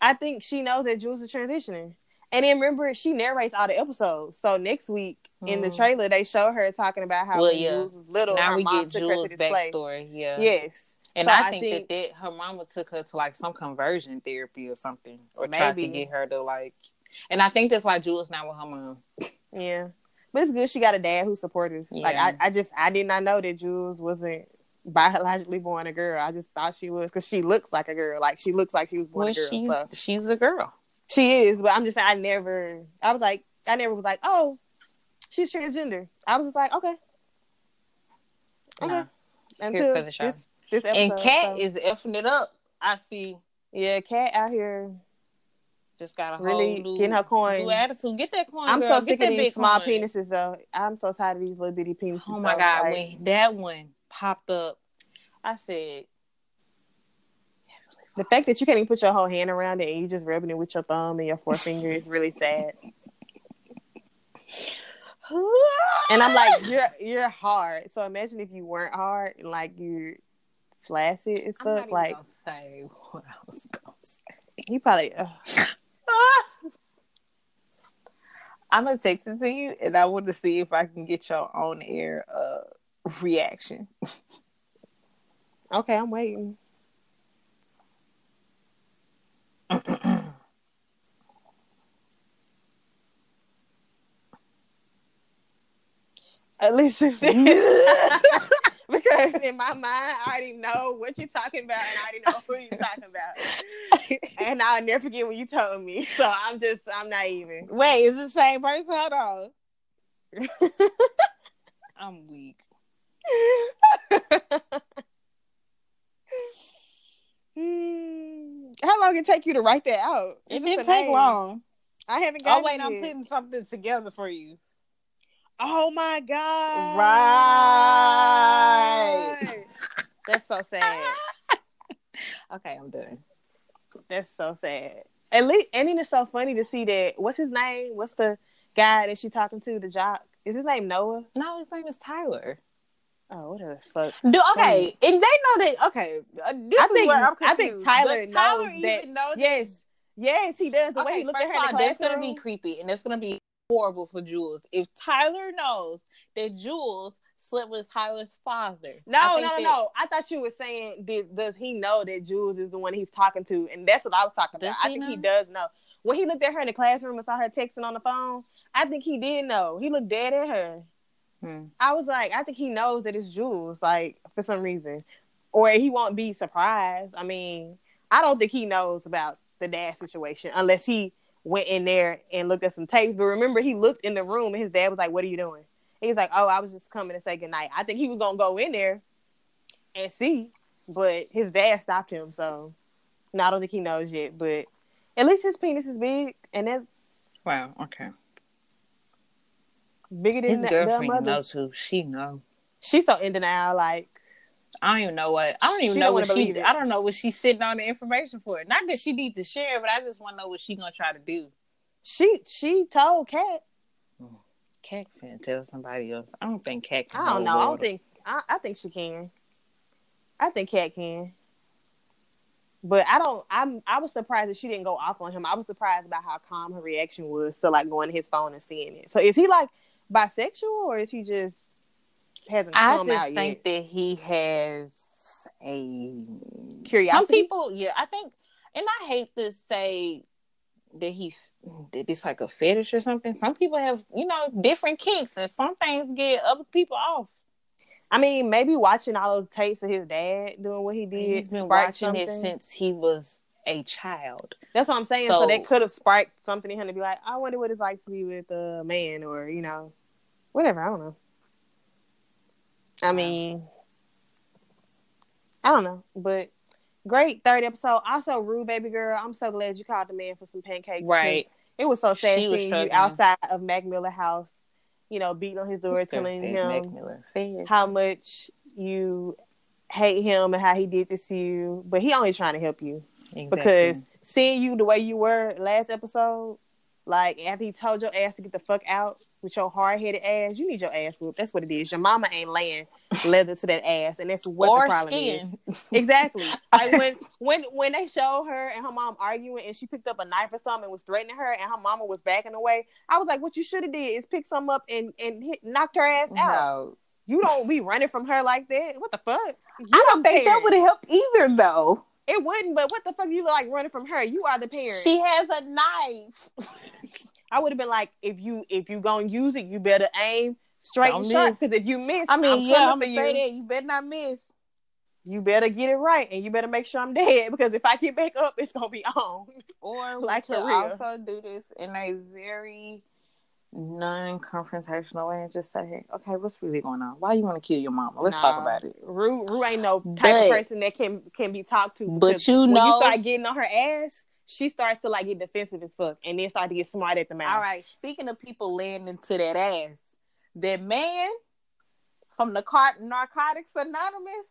I think she knows that Jules is transitioning. And then remember, she narrates all the episodes. So next week in the Mm. trailer, they show her talking about how Well, yeah. Jules was little, now her we mom get took her Jules' to this place. backstory. Yeah. Yes. And So I, I think, think- that, that her mama took her to like some conversion therapy or something, or tried to Maybe. get her to like. And I think that's why Jules not with her mom. Yeah. But it's good she got a dad who's supportive. Like I, I just I did not know that Jules wasn't biologically born a girl. I just thought she was because she looks like a girl. Like she looks like she was born Well, a girl. she's So she's a girl. she is, but I'm just saying I never I was like I never was like, oh, she's transgender. I was just like, okay. Okay. Nah. Until for the show. this, this episode. And Kat so- is effing it up. I see. Yeah, Kat out here Just got a Really whole new, getting her coin. new attitude. Get that coin. I'm girl. so Get sick of these small coin. penises though. I'm so tired of these little bitty penises. Oh my though. god, Like, when that one popped up, I said, The fact that you can't even put your whole hand around it and you just rubbing it with your thumb and your forefinger is really sad. And I'm like, you're you're hard. So imagine if you weren't hard and like you're flaccid as I'm not fuck. Like gonna say what I was gonna say. he probably ugh. I'm gonna text it to you, and I want to see if I can get your on air uh reaction. okay, I'm waiting. At least because in my mind I already know what you're talking about and I already know who you're talking about. and I'll never forget when you told me. So I'm just I'm not even. Wait, is the same person? Hold on. I'm weak. Hmm. How long it take you to write that out? It It's just didn't take name. long. I haven't got Oh wait, it I'm yet. putting something together for you. Oh my god! Right. That's so sad. Okay, I'm done. That's so sad. At least, and then it's so funny to see that. What's his name? What's the guy that she talking to? The jock? Is his name Noah? No, his name is Tyler. Oh, what the fuck? Do okay, and they know that. Okay, uh, this I is think- where I'm I think. Tyler Does Tyler knows even that- know Yes, yes, he does. The way he looked at her all, that's gonna be creepy, and that's gonna be horrible for Jules. If Tyler knows that Jules slept with Tyler's father, No, no, no, no. I thought you were saying, does, does he know that Jules is the one he's talking to? And that's what I was talking about. I think he does know. When he looked at her in the classroom and saw her texting on the phone, I think he did know. He looked dead at her. Hmm. I was like, I think he knows that it's Jules, like, for some reason. Or he won't be surprised. I mean, I don't think he knows about the dad situation unless he went in there and looked at some tapes. But remember, he looked in the room and his dad was like, What are you doing? He was like, Oh, I was just coming to say goodnight. I think he was gonna go in there and see, but his dad stopped him, so no, I don't think he knows yet. But at least his penis is big, and that's Wow. Okay. bigger than His the, the girlfriend knows too. She know. She's so in denial, like I don't even know what. I don't even She know what she. it. I don't know what she's sitting on the information for. Not that she needs to share, but I just want to know what she gonna try to do. she she told Kat. Cat can tell somebody else. I don't think Kat. I don't know. I don't think I, I think she can. I think Kat can. But I don't I'm I was surprised that she didn't go off on him. I was surprised about how calm her reaction was to like going to his phone and seeing it. So is he like bisexual or is he just hasn't I come just out think yet? that he has a Curiosity? Some people, yeah, I think, and I hate to say that he that it's like a fetish or something. Some people have, you know, different kinks, and some things get other people off. I mean, maybe watching all those tapes of his dad doing what he did. He's been watching it since he was a child. That's what I'm saying. So, So- that could have sparked something in him to be like, I wonder what it's like to be with a man, or you know, whatever. I don't know. I mean, I don't know, but great third episode. Also, Rue baby girl. I'm so glad you called the man for some pancakes. Right. It was so sad She seeing you outside of Mac Miller house, you know, beating on his door, telling him how much you hate him and how he did this to you. But he only trying to help you because seeing you the way you were last episode, like after he told your ass to get the fuck out with your hard headed ass, you need your ass whooped. That's what it is. Your mama ain't laying leather to that ass, and that's what or the problem skin. is. Exactly. like when when when they showed her and her mom arguing, and she picked up a knife or something and was threatening her, and her mama was backing away. I was like, what you should have did is pick some up and and hit, knocked her ass out. No. You don't be running from her like that. What the fuck? You I don't think that would have helped either, though. It wouldn't, but what the fuck you like running from her? You are the parent. She has a knife. I would have been like, if you if you gonna use it, you better aim straight Don't and sharp. Because if you miss, I mean, I'm yeah, I'm gonna you. say that. You better not miss. You better get it right, and you better make sure I'm dead. Because if I get back up, it's gonna be on. Or Like, we could also do this in a very non-confrontational way and just say, "Okay, what's really going on? Why you want to kill your mama? Let's talk about it." Rue, Rue ain't no type But- of person that can can be talked to. But you when you know- start getting on her ass, she starts to like get defensive as fuck, and then start to get smart at the mouth. All right. Speaking of people laying into that ass, that man from the Car- Narcotics Anonymous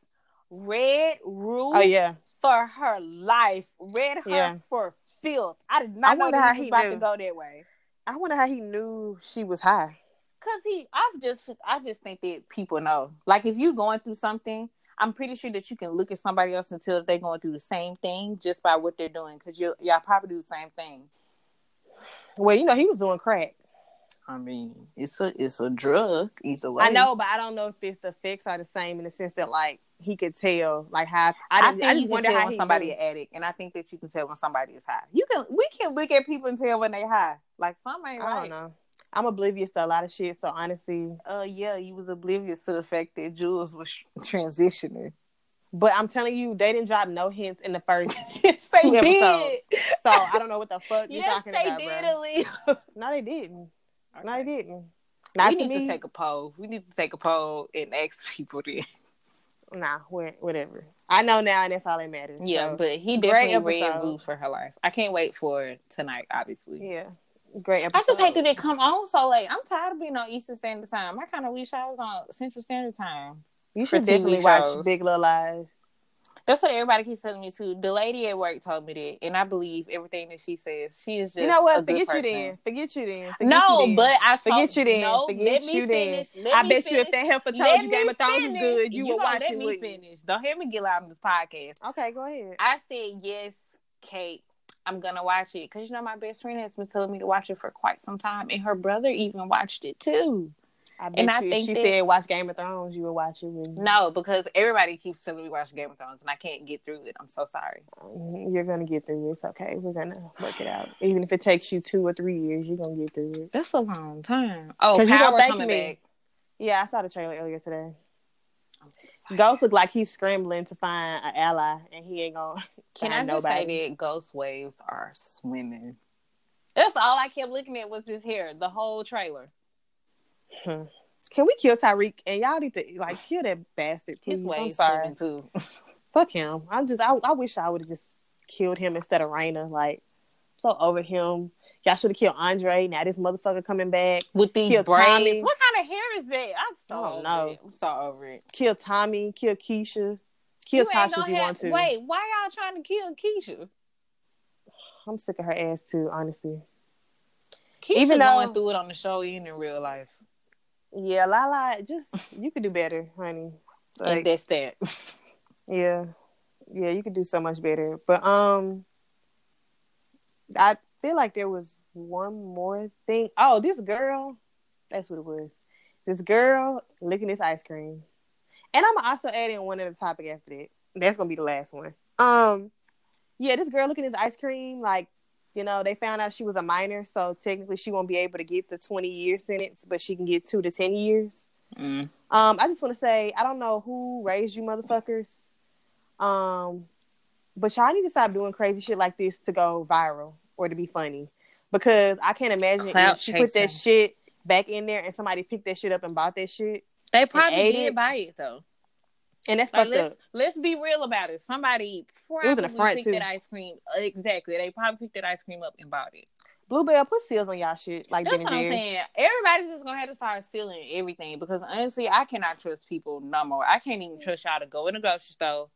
read Rue Oh yeah. for her life, read her Yeah. for filth. I did I not know wonder that how he was about knew. to go that way. I wonder how he knew she was high. Cause he, I've just, I just think that people know. Like if you going through something, I'm pretty sure that you can look at somebody else and tell if they're going through the same thing just by what they're doing. Cause you, y'all probably do the same thing. Well, you know he was doing crack. I mean, it's a, it's a drug either way. I know, but I don't know if it's the effects are the same in the sense that like he could tell like how I, I, think I, you just can wonder tell how when he somebody knew. an addict, and I think that you can tell when somebody is high. You can, we can look at people and tell when they high. Like some ain't I right. don't know. I'm oblivious to a lot of shit, so honestly, Uh, yeah, you was oblivious to the fact that Jules was transitioning. but I'm telling you, they didn't drop no hints in the first yes, they two did. episodes. So I don't know what the fuck you're yes, talking they about, did, bro. No, they didn't. No, they didn't. Not we need me. to take a poll. We need to take a poll and ask people then. Nah, whatever. I know now, and that's all that matters. Yeah, So, but he definitely episode. Rue for her life. I can't wait for tonight, obviously. yeah, great episode. I just hate that it come on so late. I'm tired of being on Eastern Standard Time. I kind of wish I was on Central Standard Time. you should TV definitely watch. Big Little Lies. That's what everybody keeps telling me too. The lady at work told me that, and I believe everything that she says. She is just You know a what? good Forget you then. Forget you then. Forget No, you then. but I told, Forget you then. No, Forget let me you finish. then. Let I me bet you if that helper told Let you me Game of Thrones finish. is good, you, would gonna watch let it me me. finish. Don't hear me get loud on this podcast. Okay, go ahead. I said yes, Kate. I'm gonna watch it because you know my best friend has been telling me to watch it for quite some time, and her brother even watched it too. I bet And I you if think she that- said watch Game of Thrones, you would watch it with me. No, because everybody keeps telling me watch Game of Thrones, and I can't get through it. I'm so sorry. Mm, You're gonna get through it. It's okay. We're gonna work it out. Even if it takes you two or three years, you're gonna get through it. That's a long time. Oh, Power coming me. back. Yeah, I saw the trailer earlier today. Ghost look like he's scrambling to find an ally, and he ain't gonna Can I just nobody. say that ghost waves are swimming? That's all I kept looking at was his hair, the whole trailer. Hmm. Can we kill Tariq? And y'all need to like kill that bastard, please. His I'm waves sorry. too. Fuck him. I'm just. I, I wish I would have just killed him instead of Raina. Like, so over him. Y'all should have killed Andre. Now this motherfucker coming back. With these braids. What hair is that? I'm so I don't know. It. I'm so over it. Kill Tommy. Kill Keisha. Kill You Tasha gonna if you have- want to. Wait, why y'all trying to kill Keisha? I'm sick of her ass too. Honestly. Keisha Even though, going through it on the show and in real life. Yeah, Lala. Just you could do better, honey. Like, and that's that. Yeah. Yeah, you could do so much better. But um I feel like there was one more thing. Oh, this girl. That's what it was. This girl licking this ice cream. And I'm also adding one other topic after that. That's gonna be the last one. Um yeah, this girl looking at this ice cream, like, you know, they found out she was a minor, so technically she won't be able to get the twenty year sentence, but she can get two to ten years. Mm. Um, I just want to say I don't know who raised you motherfuckers. Um, but y'all need to stop doing crazy shit like this to go viral or to be funny. Because I can't imagine Clout if she put that shit back in there and somebody picked that shit up and bought that shit. They probably did it. buy it though. And that's Like, fucked let's up. let's be real about it. Somebody probably was in the front, picked too. that ice cream. Exactly. They probably picked that ice cream up and bought it. Blue Bell put seals on y'all shit like That's what I'm saying. Everybody's just gonna have to start sealing everything because honestly, I cannot trust people no more. I can't even trust y'all to go in the grocery store,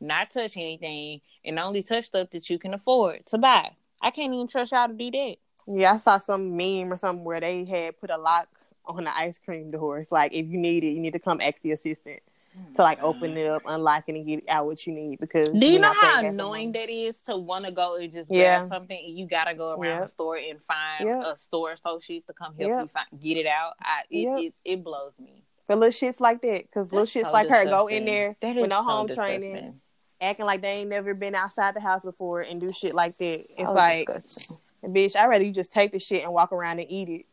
not touch anything, and only touch stuff that you can afford to buy. I can't even trust y'all to do that. Yeah, I saw some meme or something where they had put a lock on the ice cream door. It's Like if you need it, you need to come ask the assistant to like open mm. it up, unlock it, and get out what you need. Because Do you know how paying half the annoying that is to want to go and just Yeah. grab something and you gotta go around Yep. the store and find Yep. a store associate to come help Yep. you find, get it out? I, it, it it blows me. for little shits like that? Because little shits so like her go in there with no so home disgusting. training, acting like they ain't never been outside the house before and do shit like that. So it's like, disgusting. Bitch, I'd rather you just take the shit and walk around and eat it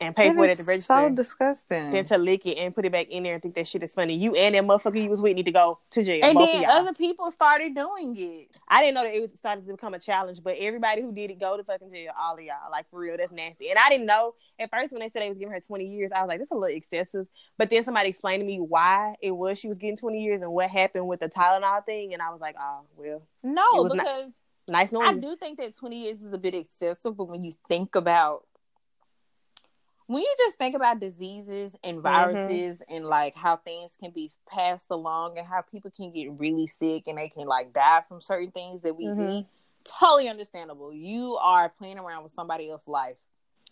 and pay That for it at the register. So disgusting. than to lick it and put it back in there and think that shit is funny. You and that motherfucker you was with need to go to jail. and then other people started doing it. I didn't know that it was started to become a challenge, but everybody who did it go to fucking jail. All of y'all, like for real, that's nasty. And I didn't know at first when they said they was giving her twenty years. I was like, that's a little excessive. But then somebody explained to me why it was she was getting twenty years and what happened with the Tylenol thing, and I was like, oh well, No, It was not- because nice knowing I you. do think that 20 years is a bit excessive, but when you think about when you just think about diseases and viruses and like how things can be passed along and how people can get really sick and they can like die from certain things that we Mhm. eat, totally understandable. You are playing around with somebody else's life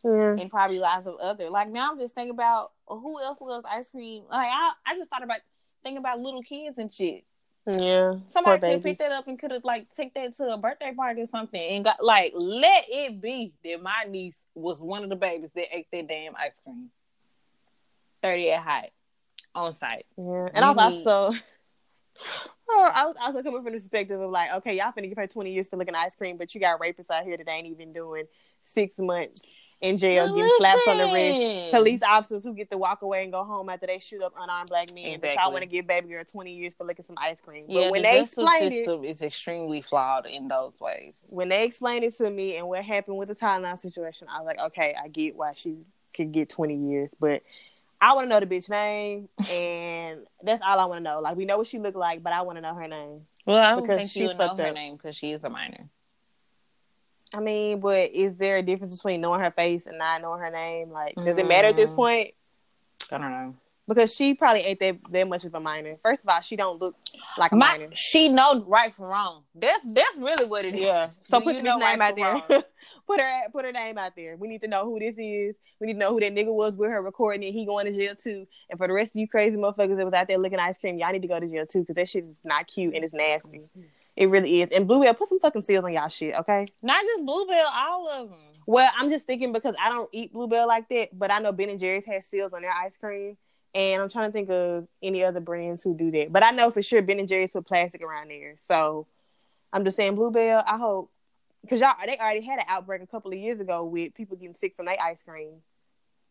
Yeah. and probably lives of other. Like now I'm just thinking about who else loves ice cream. Like I, I just thought about thinking about little kids and shit. Yeah. Somebody could have picked that up and could have like take that to a birthday party or something and got like let it be that my niece was one of the babies that ate that damn ice cream. Thirty at height on site. Yeah, and You I was need- also, oh, I was also coming from the perspective of like, okay, y'all finna give her twenty years for looking ice cream, but you got rapists out here that ain't even doing six months in jail, getting slaps on the wrist. Police officers who get to walk away and go home after they shoot up unarmed black men, but y'all want to give baby girl twenty years for licking some ice cream. But Yeah, when the they justice explained it, system is extremely flawed in those ways. when they explained it to me and what happened with the Tylenol situation, I was like, okay, I get why she could get 20 years, but I want to know the bitch name, and that's all I want to know. Like, we know what she looked like, but I want to know her name. Well, I don't Because think she's you would know her up. name because she is a minor. I mean, but is there a difference between knowing her face and not knowing her name? Like, does it matter at this Mm. point? I don't know. Because she probably ain't that that much of a minor. First of all, she don't look like a My, minor. she know right from wrong. That's that's really what it is. Yeah. So Do put you the name right out there. put her put her name out there. We need to know who this is. We need to know who that nigga was with her recording it. He going to jail too. And for the rest of you crazy motherfuckers that was out there looking ice cream, y'all need to go to jail too because that shit is not cute and it's nasty. It really is. And Blue Bell, put some fucking seals on y'all shit, okay? Not just Blue Bell, all of them. Well, I'm just thinking because I don't eat Blue Bell like that, but I know Ben and Jerry's has seals on their ice cream. And I'm trying to think of any other brands who do that. But I know for sure Ben and Jerry's put plastic around there. So I'm just saying Blue Bell, I hope because y'all they already had an outbreak a couple of years ago with people getting sick from their ice cream.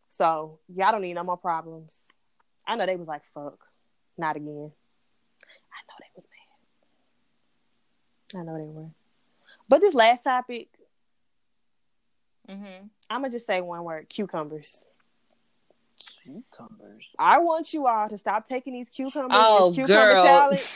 So y'all don't need no more problems. I know they was like, fuck. Not again. I know they was. I know they were. But this last topic, Mm-hmm. I'm gonna just say one word: cucumbers. Cucumbers. I want you all to stop taking these cucumbers, Oh, this cucumber girl. challenge,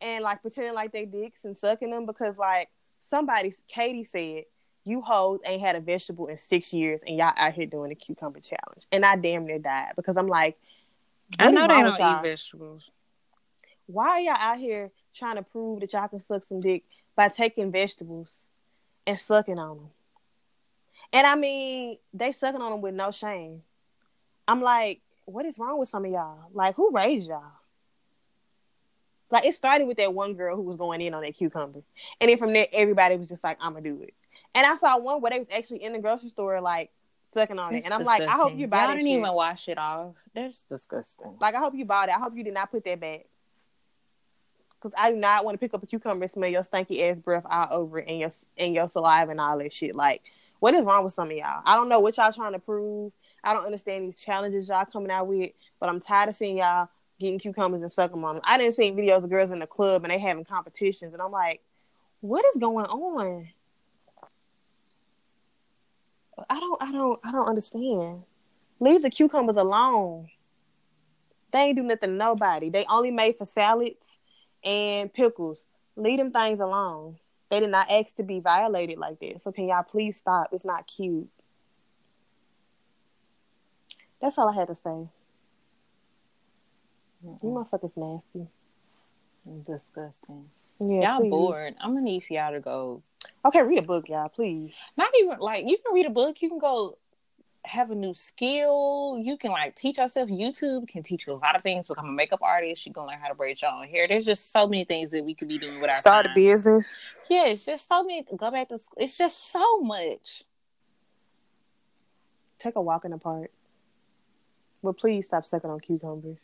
and like pretending like they dicks and sucking them because like somebody, Katie said, you hoes ain't had a vegetable in six years and y'all out here doing the cucumber challenge, and I damn near died because I'm like, I know they don't y'all? eat vegetables. Why are y'all out here trying to prove that y'all can suck some dick by taking vegetables and sucking on them? And I mean, they sucking on them with no shame. I'm like, what is wrong with some of y'all? Like, who raised y'all? Like, it started with that one girl who was going in on that cucumber, and then from there, everybody was just like, "I'm gonna do it." And I saw one where they was actually in the grocery store, like sucking on it, and I'm like, I hope you buy Y'all that didn't shit. even wash it off. That's disgusting. Like, I hope you bought it. I hope you did not put that back. Cause I do not want to pick up a cucumber and smell your stinky ass breath all over it and your and your saliva and all that shit. Like, what is wrong with some of y'all? I don't know what y'all trying to prove. I don't understand these challenges y'all coming out with, but I'm tired of seeing y'all getting cucumbers and sucking on them. I didn't see videos of girls in the club and they having competitions, and I'm like, what is going on? I don't, I don't, I don't understand. Leave the cucumbers alone. They ain't do nothing to nobody. They only made for salads and pickles. Leave them things alone. They did not ask to be violated like that. So can y'all please stop? It's not cute. That's all I had to say. You motherfuckers nasty. Disgusting. Yeah, y'all please. bored. I'm gonna need for y'all to go. Okay, read a book, y'all, please. Not even like you can read a book. You can go have a new skill. You can like teach yourself. YouTube can teach you a lot of things. Become a makeup artist. You can learn how to braid your own hair. There's just so many things that we could be doing with our Start a business. Yeah, it's just so many. Go back to school. It's just so much. Take a walk in the park. But please stop sucking on cucumbers.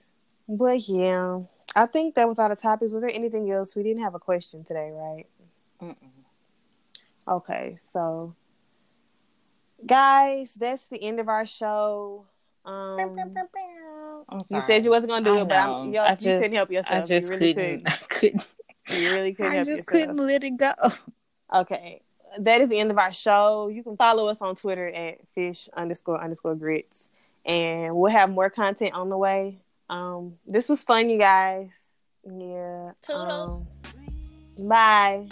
But yeah, I think that was all the topics. Was there anything else? We didn't have a question today, right? Mm-mm. Okay, so guys, that's the end of our show. Um, you said you wasn't gonna do I it, but I'm, know. y'all, I you couldn't help yourself. I just you really couldn't. I couldn't. You really couldn't I help just yourself. couldn't let it go. Okay. That is the end of our show. You can follow us on Twitter at fish underscore underscore grits. And we'll have more content on the way. Um, this was fun, you guys. Yeah. Toodles. Um, bye.